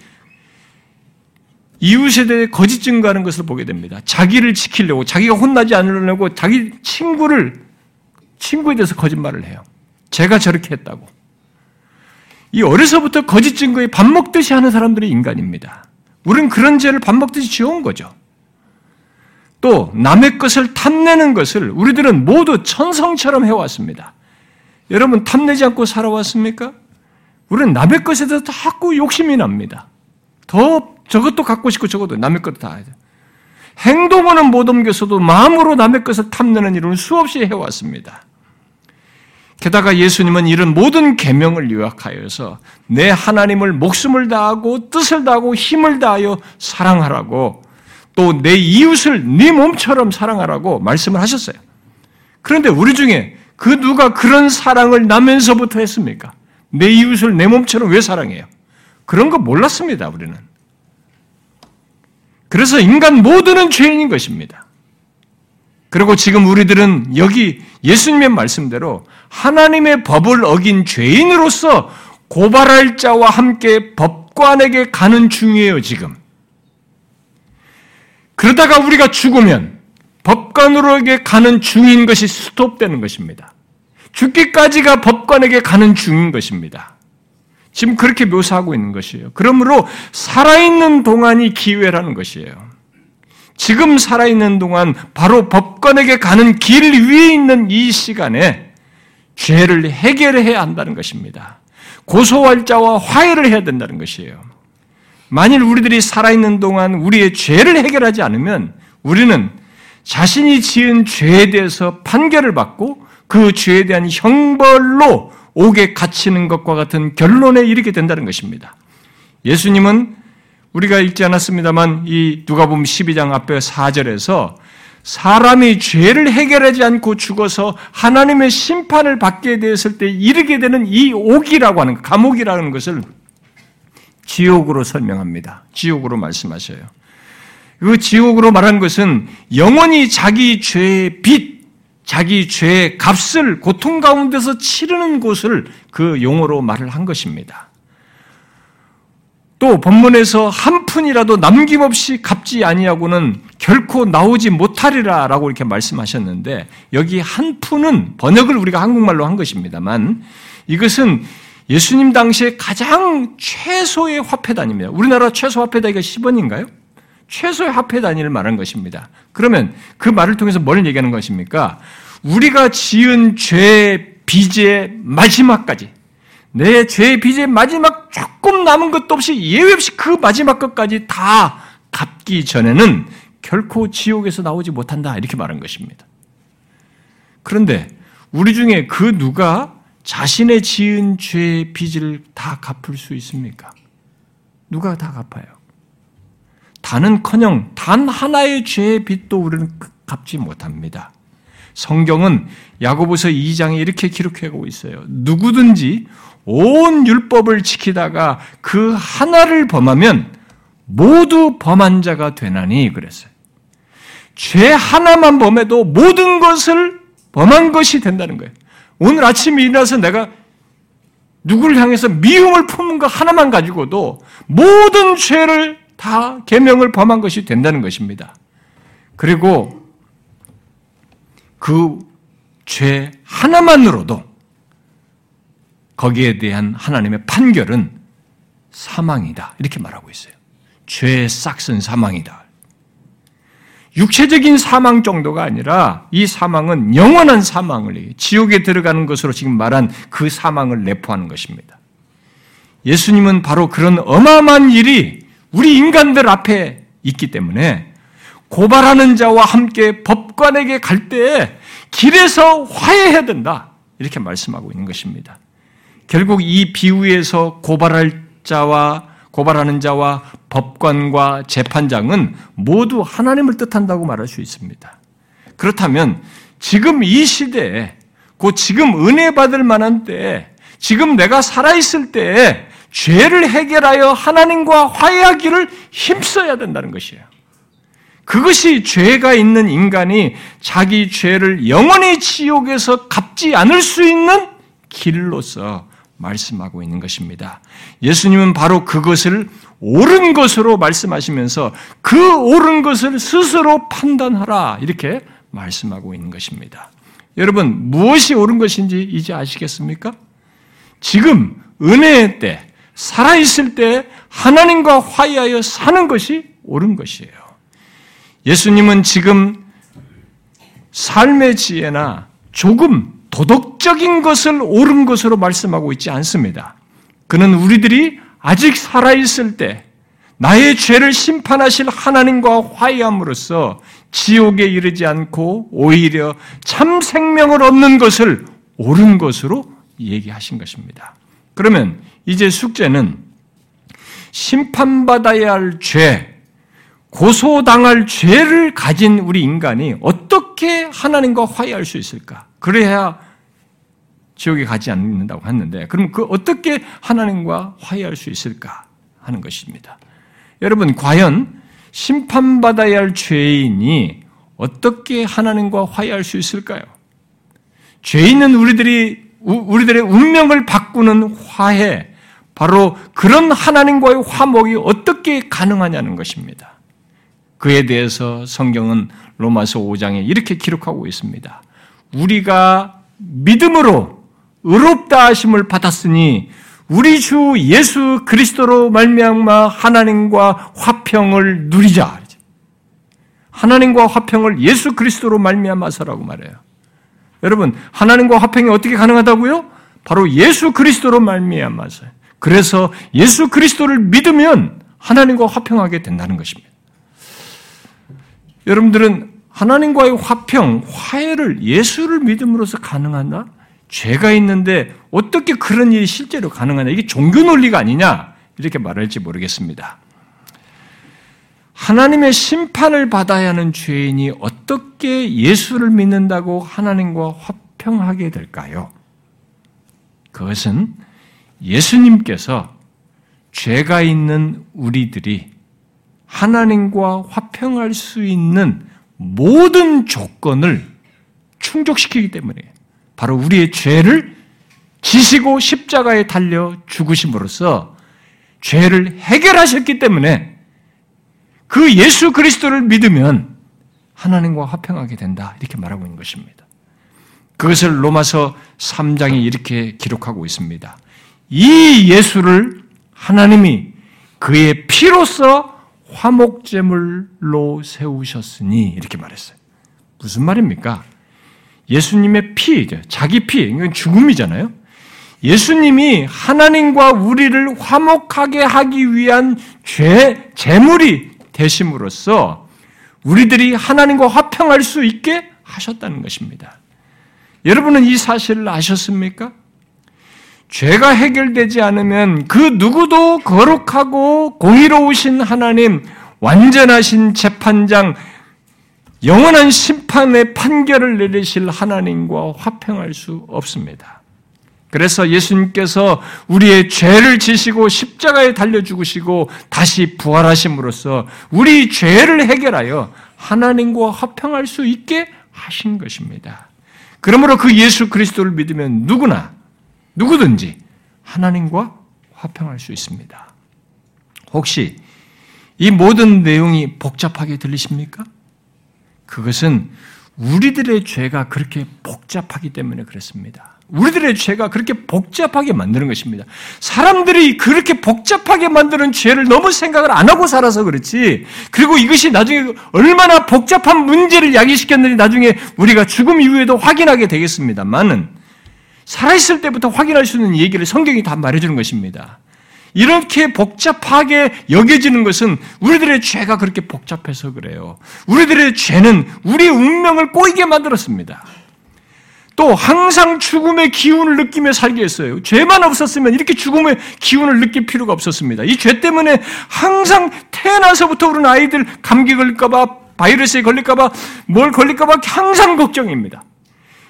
이웃에 대해 거짓 증거하는 것을 보게 됩니다. 자기를 지키려고, 자기가 혼나지 않으려고 자기 친구를, 친구에 대해서 거짓말을 해요. 제가 저렇게 했다고. 이 어려서부터 거짓 증거에 밥 먹듯이 하는 사람들이 인간입니다. 우리는 그런 죄를 밥 먹듯이 지어온 거죠. 또 남의 것을 탐내는 것을 우리들은 모두 천성처럼 해왔습니다. 여러분 탐내지 않고 살아왔습니까? 우리는 남의 것에 대해서 자꾸 욕심이 납니다. 더 저것도 갖고 싶고 저것도 남의 것도 다 돼. 행동으로는 못 옮겼어도 마음으로 남의 것을 탐내는 일은 수없이 해왔습니다. 게다가 예수님은 이런 모든 계명을 요약하여서 내 하나님을 목숨을 다하고 뜻을 다하고 힘을 다하여 사랑하라고 또 내 이웃을 네 몸처럼 사랑하라고 말씀을 하셨어요. 그런데 우리 중에 그 누가 그런 사랑을 나면서부터 했습니까? 내 이웃을 내 몸처럼 왜 사랑해요? 그런 거 몰랐습니다, 우리는. 그래서 인간 모두는 죄인인 것입니다. 그리고 지금 우리들은 여기 예수님의 말씀대로 하나님의 법을 어긴 죄인으로서 고발할 자와 함께 법관에게 가는 중이에요, 지금. 그러다가 우리가 죽으면 법관으로에게 가는 중인 것이 스톱되는 것입니다. 죽기까지가 법관에게 가는 중인 것입니다. 지금 그렇게 묘사하고 있는 것이에요. 그러므로 살아있는 동안이 기회라는 것이에요. 지금 살아있는 동안 바로 법관에게 가는 길 위에 있는 이 시간에 죄를 해결해야 한다는 것입니다. 고소할 자와 화해를 해야 된다는 것이에요. 만일 우리들이 살아있는 동안 우리의 죄를 해결하지 않으면 우리는 자신이 지은 죄에 대해서 판결을 받고 그 죄에 대한 형벌로 옥에 갇히는 것과 같은 결론에 이르게 된다는 것입니다. 예수님은 우리가 읽지 않았습니다만 이 누가복음 12장 앞에 4절에서 사람이 죄를 해결하지 않고 죽어서 하나님의 심판을 받게 되었을 때 이르게 되는 이 옥이라고 하는 감옥이라는 것을 지옥으로 설명합니다. 지옥으로 말씀하셔요. 그 지옥으로 말한 것은 영원히 자기 죄의 빚, 자기 죄의 값을 고통 가운데서 치르는 곳을 그 용어로 말을 한 것입니다. 또 본문에서 한 푼이라도 남김없이 갚지 아니하고는 결코 나오지 못하리라라고 이렇게 말씀하셨는데 여기 한 푼은 번역을 우리가 한국말로 한 것입니다만 이것은 예수님 당시에 가장 최소의 화폐 단위입니다. 우리나라 최소 화폐 단위가 10원인가요? 최소의 화폐 단위를 말한 것입니다. 그러면 그 말을 통해서 뭘 얘기하는 것입니까? 우리가 지은 죄 빚의 마지막까지 내 죄의 빚의 마지막 조금 남은 것도 없이 예외 없이 그 마지막 것까지 다 갚기 전에는 결코 지옥에서 나오지 못한다. 이렇게 말한 것입니다. 그런데 우리 중에 그 누가 자신의 지은 죄의 빚을 다 갚을 수 있습니까? 누가 다 갚아요? 단은 커녕 단 하나의 죄의 빚도 우리는 갚지 못합니다. 성경은 야고보서 2장에 이렇게 기록하고 있어요. 누구든지 온 율법을 지키다가 그 하나를 범하면 모두 범한 자가 되나니 그랬어요. 죄 하나만 범해도 모든 것을 범한 것이 된다는 거예요. 오늘 아침에 일어나서 내가 누구를 향해서 미움을 품은 것 하나만 가지고도 모든 죄를 다 계명을 범한 것이 된다는 것입니다. 그리고 그 죄 하나만으로도 거기에 대한 하나님의 판결은 사망이다. 이렇게 말하고 있어요. 죄의 싹슨 사망이다. 육체적인 사망 정도가 아니라 이 사망은 영원한 사망을 지옥에 들어가는 것으로 지금 말한 그 사망을 내포하는 것입니다. 예수님은 바로 그런 어마어마한 일이 우리 인간들 앞에 있기 때문에 고발하는 자와 함께 법관에게 갈 때 길에서 화해해야 된다. 이렇게 말씀하고 있는 것입니다. 결국 이 비유에서 고발할 자와 고발하는 자와 법관과 재판장은 모두 하나님을 뜻한다고 말할 수 있습니다. 그렇다면 지금 이 시대에 곧 지금 은혜 받을 만한 때 지금 내가 살아있을 때 죄를 해결하여 하나님과 화해하기를 힘써야 된다는 것이에요. 그것이 죄가 있는 인간이 자기 죄를 영원히 지옥에서 갚지 않을 수 있는 길로서 말씀하고 있는 것입니다. 예수님은 바로 그것을 옳은 것으로 말씀하시면서 그 옳은 것을 스스로 판단하라 이렇게 말씀하고 있는 것입니다. 여러분 무엇이 옳은 것인지 이제 아시겠습니까? 지금 은혜의 때 살아 있을 때 하나님과 화해하여 사는 것이 옳은 것이에요. 예수님은 지금 삶의 지혜나 조금 도덕적인 것을 옳은 것으로 말씀하고 있지 않습니다. 그는 우리들이 아직 살아있을 때 나의 죄를 심판하실 하나님과 화해함으로써 지옥에 이르지 않고 오히려 참 생명을 얻는 것을 옳은 것으로 얘기하신 것입니다. 그러면 이제 숙제는 심판받아야 할 죄, 고소당할 죄를 가진 우리 인간이 어떻게 하나님과 화해할 수 있을까? 그래야 지옥에 가지 않는다고 했는데, 그럼 그 어떻게 하나님과 화해할 수 있을까 하는 것입니다. 여러분, 과연 심판받아야 할 죄인이 어떻게 하나님과 화해할 수 있을까요? 죄 있는 우리들이, 우리들의 운명을 바꾸는 화해, 바로 그런 하나님과의 화목이 어떻게 가능하냐는 것입니다. 그에 대해서 성경은 로마서 5장에 이렇게 기록하고 있습니다. 우리가 믿음으로 의롭다 하심을 받았으니 우리 주 예수 그리스도로 말미암아 하나님과 화평을 누리자. 하나님과 화평을 예수 그리스도로 말미암아서라고 말해요. 여러분, 하나님과 화평이 어떻게 가능하다고요? 바로 예수 그리스도로 말미암아서. 그래서 예수 그리스도를 믿으면 하나님과 화평하게 된다는 것입니다. 여러분들은 하나님과의 화평, 화해를 예수를 믿음으로써 가능하나? 죄가 있는데 어떻게 그런 일이 실제로 가능하냐? 이게 종교 논리가 아니냐? 이렇게 말할지 모르겠습니다. 하나님의 심판을 받아야 하는 죄인이 어떻게 예수를 믿는다고 하나님과 화평하게 될까요? 그것은 예수님께서 죄가 있는 우리들이 하나님과 화평할 수 있는 모든 조건을 충족시키기 때문에 바로 우리의 죄를 지시고 십자가에 달려 죽으심으로써 죄를 해결하셨기 때문에 그 예수 그리스도를 믿으면 하나님과 화평하게 된다. 이렇게 말하고 있는 것입니다. 그것을 로마서 3장이 이렇게 기록하고 있습니다. 이 예수를 하나님이 그의 피로서 화목제물로 세우셨으니 이렇게 말했어요. 무슨 말입니까? 예수님의 피, 자기 피, 이건 죽음이잖아요. 예수님이 하나님과 우리를 화목하게 하기 위한 죄, 제물이 되심으로써 우리들이 하나님과 화평할 수 있게 하셨다는 것입니다. 여러분은 이 사실을 아셨습니까? 죄가 해결되지 않으면 그 누구도 거룩하고 공의로우신 하나님, 완전하신 재판장, 영원한 심판의 판결을 내리실 하나님과 화평할 수 없습니다. 그래서 예수님께서 우리의 죄를 지시고 십자가에 달려 죽으시고 다시 부활하심으로써 우리 죄를 해결하여 하나님과 화평할 수 있게 하신 것입니다. 그러므로 그 예수 그리스도를 믿으면 누구나 누구든지 하나님과 화평할 수 있습니다. 혹시 이 모든 내용이 복잡하게 들리십니까? 그것은 우리들의 죄가 그렇게 복잡하기 때문에 그렇습니다. 우리들의 죄가 그렇게 복잡하게 만드는 것입니다. 사람들이 그렇게 복잡하게 만드는 죄를 너무 생각을 안 하고 살아서 그렇지. 그리고 이것이 나중에 얼마나 복잡한 문제를 야기시켰는지 나중에 우리가 죽음 이후에도 확인하게 되겠습니다만은 살아있을 때부터 확인할 수 있는 얘기를 성경이 다 말해주는 것입니다. 이렇게 복잡하게 여겨지는 것은 우리들의 죄가 그렇게 복잡해서 그래요. 우리들의 죄는 우리의 운명을 꼬이게 만들었습니다. 또 항상 죽음의 기운을 느끼며 살게 했어요. 죄만 없었으면 이렇게 죽음의 기운을 느낄 필요가 없었습니다. 이 죄 때문에 항상 태어나서부터 우리는 아이들 감기 걸릴까봐, 바이러스에 걸릴까봐, 뭘 걸릴까봐 항상 걱정입니다.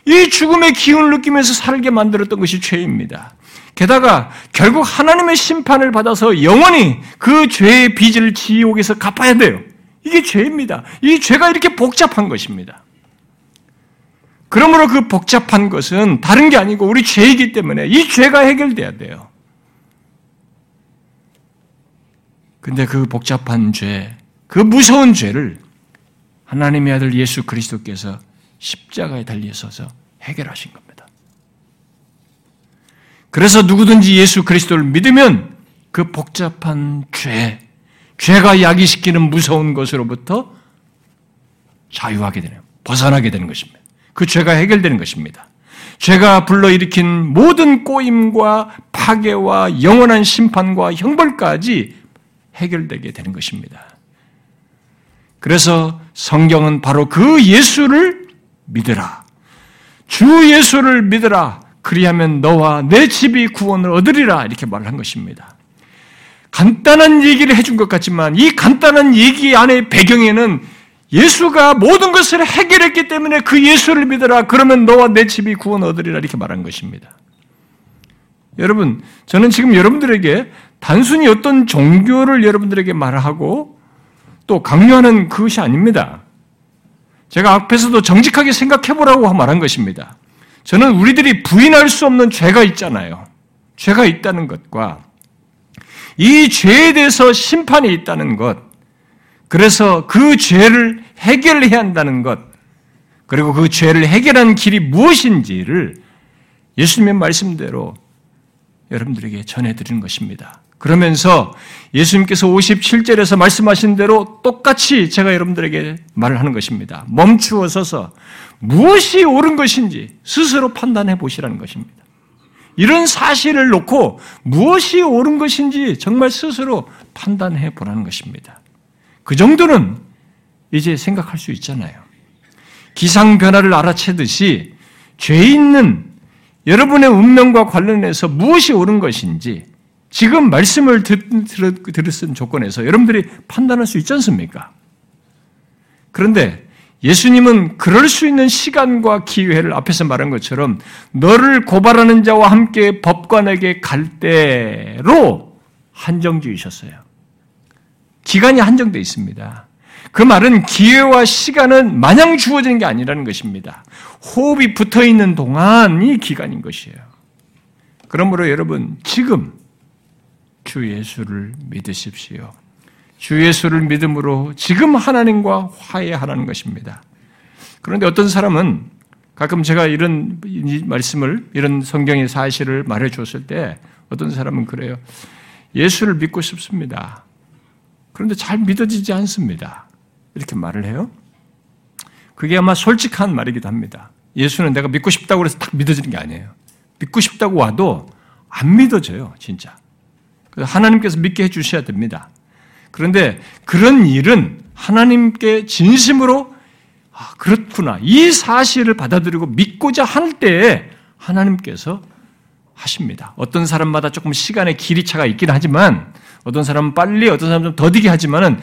이 죽음의 기운을 느끼면서 살게 만들었던 것이 죄입니다. 게다가 결국 하나님의 심판을 받아서 영원히 그 죄의 빚을 지옥에서 갚아야 돼요. 이게 죄입니다. 이 죄가 이렇게 복잡한 것입니다. 그러므로 그 복잡한 것은 다른 게 아니고 우리 죄이기 때문에 이 죄가 해결돼야 돼요. 근데 그 복잡한 죄, 그 무서운 죄를 하나님의 아들 예수 그리스도께서 십자가에 달려서서 해결하신 겁니다. 그래서 누구든지 예수 그리스도를 믿으면 그 복잡한 죄, 죄가 야기시키는 무서운 것으로부터 자유하게 되는, 벗어나게 되는 것입니다. 그 죄가 해결되는 것입니다. 죄가 불러일으킨 모든 꼬임과 파괴와 영원한 심판과 형벌까지 해결되게 되는 것입니다. 그래서 성경은 바로 그 예수를 믿으라. 주 예수를 믿으라. 그리하면 너와 내 집이 구원을 얻으리라. 이렇게 말을 한 것입니다. 간단한 얘기를 해준 것 같지만 이 간단한 얘기 안에 배경에는 예수가 모든 것을 해결했기 때문에 그 예수를 믿어라. 그러면 너와 내 집이 구원 얻으리라. 이렇게 말한 것입니다. 여러분, 저는 지금 여러분들에게 단순히 어떤 종교를 여러분들에게 말하고 또 강요하는 그것이 아닙니다. 제가 앞에서도 정직하게 생각해 보라고 말한 것입니다. 저는 우리들이 부인할 수 없는 죄가 있잖아요. 죄가 있다는 것과 이 죄에 대해서 심판이 있다는 것, 그래서 그 죄를 해결해야 한다는 것, 그리고 그 죄를 해결한 길이 무엇인지를 예수님의 말씀대로 여러분들에게 전해드리는 것입니다. 그러면서 예수님께서 57절에서 말씀하신 대로 똑같이 제가 여러분들에게 말을 하는 것입니다. 멈추어 서서 무엇이 옳은 것인지 스스로 판단해 보시라는 것입니다. 이런 사실을 놓고 무엇이 옳은 것인지 정말 스스로 판단해 보라는 것입니다. 그 정도는 이제 생각할 수 있잖아요. 기상 변화를 알아채듯이 죄 있는 여러분의 운명과 관련해서 무엇이 옳은 것인지 지금 말씀을 들었은 조건에서 여러분들이 판단할 수 있지 않습니까? 그런데 예수님은 그럴 수 있는 시간과 기회를 앞에서 말한 것처럼 너를 고발하는 자와 함께 법관에게 갈 때로 한정 지으셨어요. 기간이 한정되어 있습니다. 그 말은 기회와 시간은 마냥 주어지는 게 아니라는 것입니다. 호흡이 붙어 있는 동안 이 기간인 것이에요. 그러므로 여러분, 지금 주 예수를 믿으십시오. 주 예수를 믿음으로 지금 하나님과 화해하라는 것입니다. 그런데 어떤 사람은 가끔 제가 이런 말씀을, 이런 성경의 사실을 말해 줬을 때 어떤 사람은 그래요. 예수를 믿고 싶습니다. 그런데 잘 믿어지지 않습니다. 이렇게 말을 해요. 그게 아마 솔직한 말이기도 합니다. 예수는 내가 믿고 싶다고 해서 딱 믿어지는 게 아니에요. 믿고 싶다고 와도 안 믿어져요, 진짜. 하나님께서 믿게 해주셔야 됩니다. 그런데 그런 일은 하나님께 진심으로 아, 그렇구나. 이 사실을 받아들이고 믿고자 할 때에 하나님께서 하십니다. 어떤 사람마다 조금 시간의 길이 차가 있긴 하지만 어떤 사람은 빨리, 어떤 사람은 좀 더디게 하지만은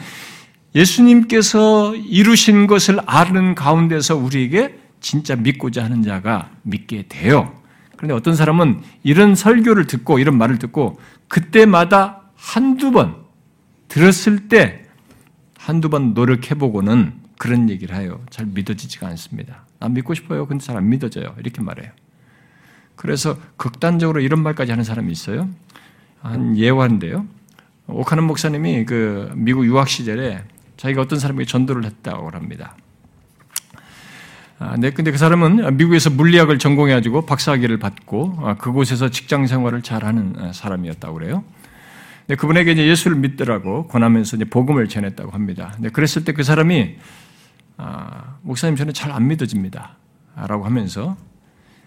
예수님께서 이루신 것을 아는 가운데서 우리에게 진짜 믿고자 하는 자가 믿게 돼요. 그런데 어떤 사람은 이런 설교를 듣고 이런 말을 듣고 그때마다 한두 번 들었을 때 한두 번 노력해보고는 그런 얘기를 해요. 잘 믿어지지가 않습니다. 난 믿고 싶어요. 근데 잘 안 믿어져요. 이렇게 말해요. 그래서 극단적으로 이런 말까지 하는 사람이 있어요. 한 예화인데요. 오카는 목사님이 그 미국 유학 시절에 자기가 어떤 사람에게 전도를 했다고 합니다. 아, 네, 근데 그 사람은 미국에서 물리학을 전공해가지고 박사학위를 받고 아, 그곳에서 직장 생활을 잘하는 사람이었다고 그래요. 네, 그분에게 이제 예수를 믿더라고 권하면서 이제 복음을 전했다고 합니다. 네, 그랬을 때 그 사람이 아, 목사님 저는 잘 안 믿어집니다. 라고 하면서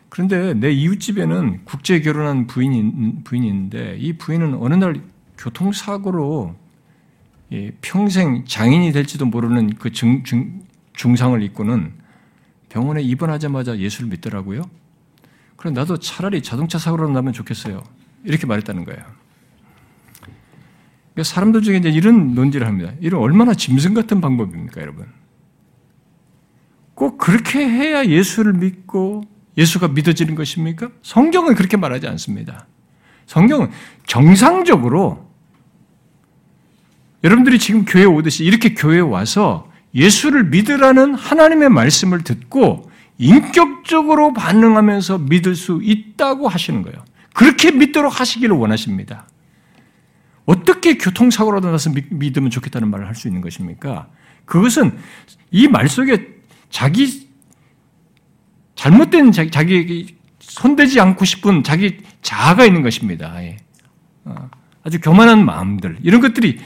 그런데 내 이웃집에는 국제 결혼한 부인이, 부인이 있는데 이 부인은 어느 날 교통사고로 평생 장인이 될지도 모르는 그 증, 증, 중상을 입고는 병원에 입원하자마자 예수를 믿더라고요. 그럼 나도 차라리 자동차 사고로 나면 좋겠어요. 이렇게 말했다는 거예요. 그러니까 사람들 중에 이제 이런 논지를 합니다. 이런 얼마나 짐승 같은 방법입니까, 여러분? 꼭 그렇게 해야 예수를 믿고 예수가 믿어지는 것입니까? 성경은 그렇게 말하지 않습니다. 성경은 정상적으로 여러분들이 지금 교회 오듯이 이렇게 교회에 와서 예수를 믿으라는 하나님의 말씀을 듣고 인격적으로 반응하면서 믿을 수 있다고 하시는 거예요. 그렇게 믿도록 하시기를 원하십니다. 어떻게 교통사고라도 나서 믿으면 좋겠다는 말을 할 수 있는 것입니까? 그것은 이 말 속에 자기 잘못된 자기, 자기 손대지 않고 싶은 자기 자아가 있는 것입니다. 예. 어, 아주 교만한 마음들 이런 것들이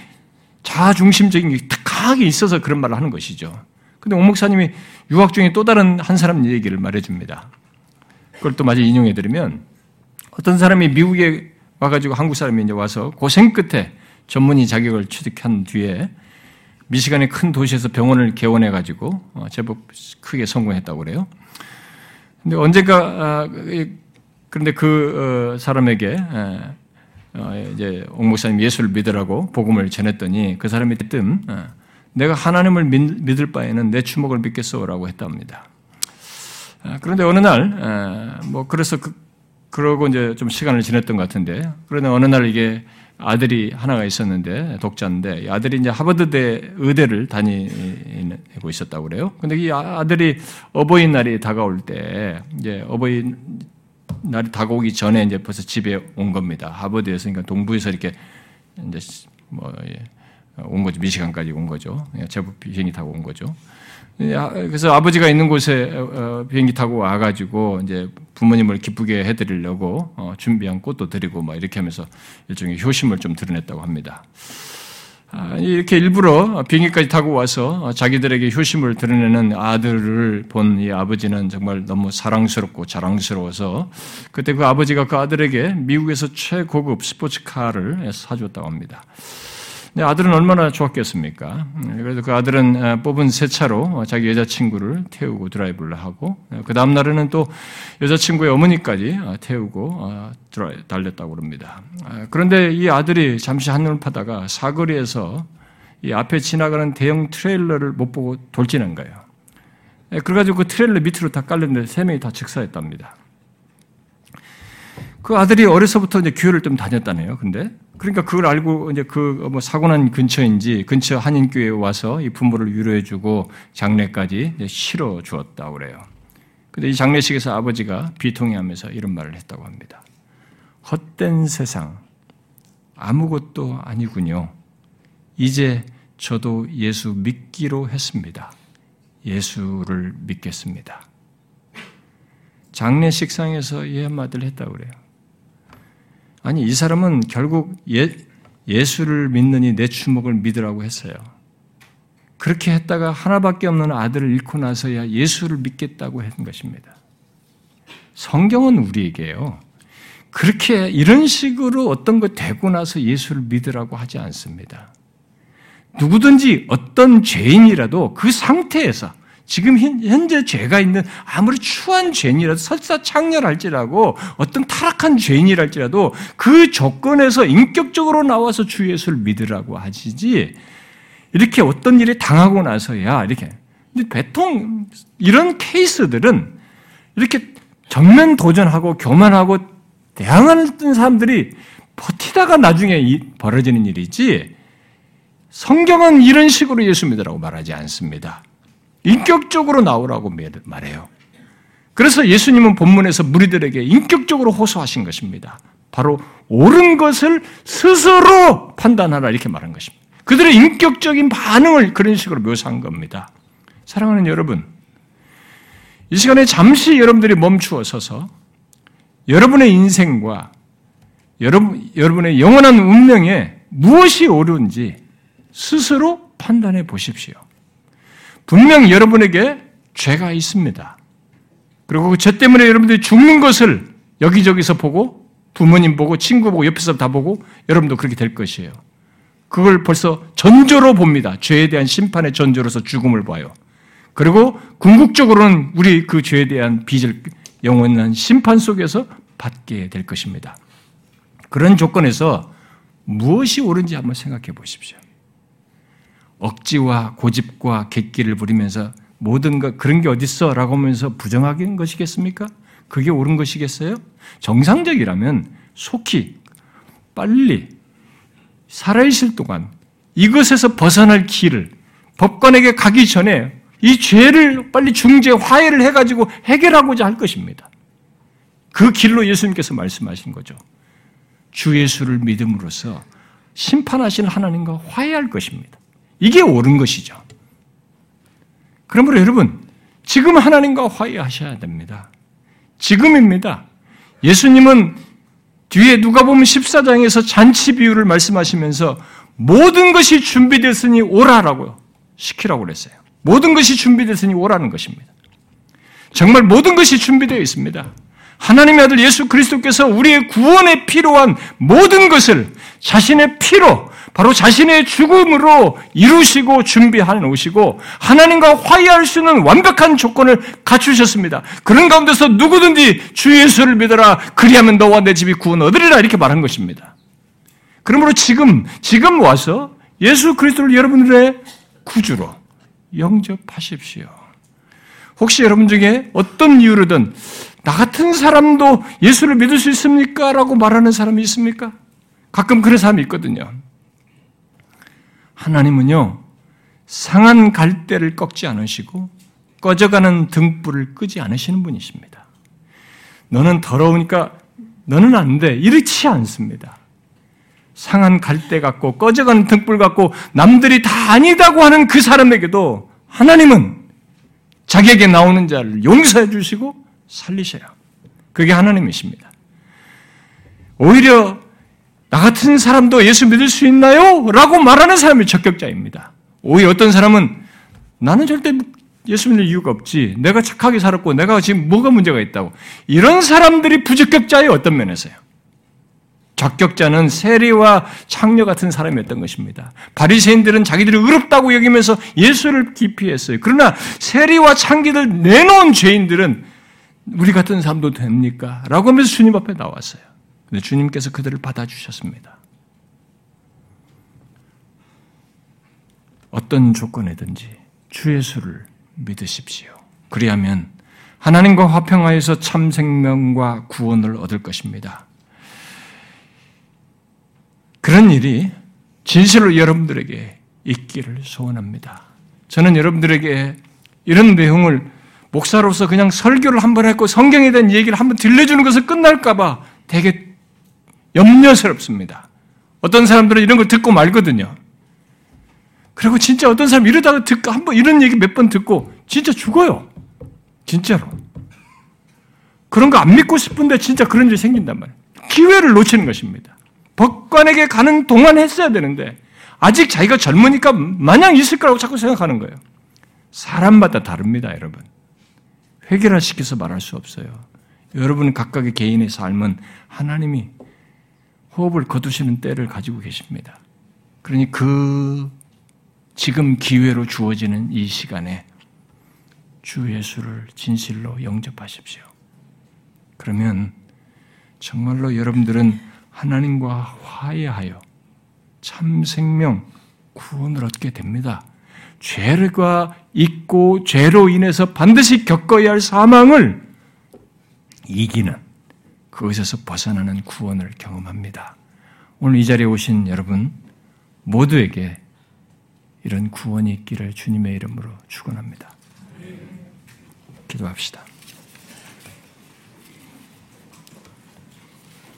자아 중심적인 게 탁하게 있어서 그런 말을 하는 것이죠. 근데 오 목사님이 유학 중에 또 다른 한 사람 얘기를 말해줍니다. 그걸 또 마저 인용해드리면 어떤 사람이 미국에 와가지고 한국 사람이 이제 와서 고생 끝에 전문의 자격을 취득한 뒤에 미시간의 큰 도시에서 병원을 개원해가지고 어, 제법 크게 성공했다고 그래요. 근데 언젠가 아, 그런데 그 어, 사람에게 어, 이제 옥 목사님 예수를 믿으라고 복음을 전했더니 그 사람이 뜨 어, 내가 하나님을 믿을 바에는 내 주먹을 믿겠소라고 했답니다. 어, 그런데 어느 날, 뭐 그래서 그, 그러고 이제 좀 시간을 지냈던 것 같은데, 그런데 어느 날 이게 아들이 하나가 있었는데 독자인데 아들이 이제 하버드대 의대를 다니고 있었다고 그래요. 근데 이 아들이 어버이날이 다가올 때 이제 어버이 날이 다가오기 전에 이제 벌써 집에 온 겁니다. 하버드에서 그러니까 동부에서 이렇게 이제 뭐 온 예, 거죠. 미시간까지 온 거죠. 제부 비행기 타고 온 거죠. 예, 아, 그래서 아버지가 있는 곳에 어, 어, 비행기 타고 와가지고 이제 부모님을 기쁘게 해드리려고 어, 준비한 꽃도 드리고 막 이렇게 하면서 일종의 효심을 좀 드러냈다고 합니다. 아, 이렇게 일부러 비행기까지 타고 와서 자기들에게 효심을 드러내는 아들을 본 이 아버지는 정말 너무 사랑스럽고 자랑스러워서 그때 그 아버지가 그 아들에게 미국에서 최고급 스포츠카를 사주었다고 합니다. 네, 아들은 얼마나 좋았겠습니까? 음, 그래서 그 아들은 어, 뽑은 새 차로 자기 여자친구를 태우고 드라이브를 하고 어, 그 다음 날에는 또 여자친구의 어머니까지 어, 태우고 달렸다고 그럽니다. 그런데 이 아들이 잠시 한눈을 파다가 사거리에서 이 앞에 지나가는 대형 트레일러를 못 보고 돌진한 거예요. 그래가지고 그 트레일러 밑으로 다 깔렸는데 세 명이 다 즉사했답니다. 그 아들이 어려서부터 이제 교회를 좀 다녔다네요. 근데 그러니까 그걸 알고 이제 그 뭐 사고 난 근처인지 근처 한인교회에 와서 이 부모를 위로해주고 장례까지 실어 주었다고 그래요. 근데 이 장례식에서 아버지가 비통해하면서 이런 말을 했다고 합니다. 헛된 세상 아무것도 아니군요. 이제 저도 예수 믿기로 했습니다. 예수를 믿겠습니다. 장례식상에서 이 한마디를 했다고 그래요. 아니, 이 사람은 결국 예, 예수를 믿느니 내 주먹을 믿으라고 했어요. 그렇게 했다가 하나밖에 없는 아들을 잃고 나서야 예수를 믿겠다고 했던 것입니다. 성경은 우리에게요. 그렇게 이런 식으로 어떤 것 되고 나서 예수를 믿으라고 하지 않습니다. 누구든지 어떤 죄인이라도 그 상태에서 지금 현재 죄가 있는 아무리 추한 죄인이라도 설사 창렬할지라고 어떤 타락한 죄인이랄지라도 그 조건에서 인격적으로 나와서 주 예수를 믿으라고 하시지. 이렇게 어떤 일이 당하고 나서야 이렇게. 배통 이런 케이스들은 이렇게 정면 도전하고 교만하고 대항하는 사람들이 버티다가 나중에 벌어지는 일이지. 성경은 이런 식으로 예수 믿으라고 말하지 않습니다. 인격적으로 나오라고 말해요. 그래서 예수님은 본문에서 무리들에게 인격적으로 호소하신 것입니다. 바로 옳은 것을 스스로 판단하라 이렇게 말한 것입니다. 그들의 인격적인 반응을 그런 식으로 묘사한 겁니다. 사랑하는 여러분, 이 시간에 잠시 여러분들이 멈추어 서서 여러분의 인생과 여러분, 여러분의 영원한 운명에 무엇이 옳은지 스스로 판단해 보십시오. 분명 여러분에게 죄가 있습니다. 그리고 그 죄 때문에 여러분들이 죽는 것을 여기저기서 보고 부모님 보고 친구 보고 옆에서 다 보고 여러분도 그렇게 될 것이에요. 그걸 벌써 전조로 봅니다. 죄에 대한 심판의 전조로서 죽음을 봐요. 그리고 궁극적으로는 우리 그 죄에 대한 빚을 영원한 심판 속에서 받게 될 것입니다. 그런 조건에서 무엇이 옳은지 한번 생각해 보십시오. 억지와 고집과 객기를 부리면서 모든 것 그런 게 어딨어? 라고 하면서 부정하는 것이겠습니까? 그게 옳은 것이겠어요? 정상적이라면 속히 빨리 살아있을 동안 이것에서 벗어날 길을 법관에게 가기 전에 이 죄를 빨리 중재, 화해를 해가지고 해결하고자 할 것입니다. 그 길로 예수님께서 말씀하신 거죠. 주 예수를 믿음으로써 심판하신 하나님과 화해할 것입니다. 이게 옳은 것이죠. 그러므로 여러분, 지금 하나님과 화해하셔야 됩니다. 지금입니다. 예수님은 뒤에 누가 보면 14장에서 잔치 비유를 말씀하시면서 모든 것이 준비됐으니 오라라고 시키라고 그랬어요. 모든 것이 준비됐으니 오라는 것입니다. 정말 모든 것이 준비되어 있습니다. 하나님의 아들 예수 그리스도께서 우리의 구원에 필요한 모든 것을 자신의 피로 바로 자신의 죽음으로 이루시고 준비해 놓으시고 하나님과 화해할 수 있는 완벽한 조건을 갖추셨습니다. 그런 가운데서 누구든지 주 예수를 믿어라 그리하면 너와 내 집이 구원 얻으리라 이렇게 말한 것입니다. 그러므로 지금, 지금 와서 예수 그리스도를 여러분들의 구주로 영접하십시오. 혹시 여러분 중에 어떤 이유로든 나 같은 사람도 예수를 믿을 수 있습니까? 라고 말하는 사람이 있습니까? 가끔 그런 사람이 있거든요. 하나님은요, 상한 갈대를 꺾지 않으시고 꺼져가는 등불을 끄지 않으시는 분이십니다. 너는 더러우니까 너는 안 돼. 이렇지 않습니다. 상한 갈대 같고 꺼져가는 등불 같고 남들이 다 아니다고 하는 그 사람에게도 하나님은 자기에게 나오는 자를 용서해 주시고 살리셔요. 그게 하나님이십니다. 오히려 나 같은 사람도 예수 믿을 수 있나요? 라고 말하는 사람이 적격자입니다. 오히려 어떤 사람은 나는 절대 예수 믿을 이유가 없지. 내가 착하게 살았고 내가 지금 뭐가 문제가 있다고. 이런 사람들이 부적격자의 어떤 면에서요. 적격자는 세리와 창녀 같은 사람이었던 것입니다. 바리새인들은 자기들이 의롭다고 여기면서 예수를 기피했어요. 그러나 세리와 창기들 내놓은 죄인들은 우리 같은 사람도 됩니까? 라고 하면서 주님 앞에 나왔어요. 근데 주님께서 그들을 받아주셨습니다. 어떤 조건에든지 주 예수를 믿으십시오. 그리하면 하나님과 화평하여서 참 생명과 구원을 얻을 것입니다. 그런 일이 진실로 여러분들에게 있기를 소원합니다. 저는 여러분들에게 이런 내용을 목사로서 그냥 설교를 한 번 했고 성경에 대한 얘기를 한 번 들려주는 것을 끝날까봐 되게 염려스럽습니다. 어떤 사람들은 이런 걸 듣고 말거든요. 그리고 진짜 어떤 사람 이러다가 듣고 한번 이런 얘기 몇 번 듣고 진짜 죽어요. 진짜로. 그런 거 안 믿고 싶은데 진짜 그런 일이 생긴단 말이에요. 기회를 놓치는 것입니다. 법관에게 가는 동안 했어야 되는데 아직 자기가 젊으니까 마냥 있을 거라고 자꾸 생각하는 거예요. 사람마다 다릅니다, 여러분. 해결화시켜서 말할 수 없어요. 여러분 각각의 개인의 삶은 하나님이 호흡을 거두시는 때를 가지고 계십니다. 그러니 그 지금 기회로 주어지는 이 시간에 주 예수를 진실로 영접하십시오. 그러면 정말로 여러분들은 하나님과 화해하여 참 생명, 구원을 얻게 됩니다. 죄가 있고 죄로 인해서 반드시 겪어야 할 사망을 이기는 그것에서 벗어나는 구원을 경험합니다. 오늘 이 자리에 오신 여러분 모두에게 이런 구원이 있기를 주님의 이름으로 축원합니다. 기도합시다.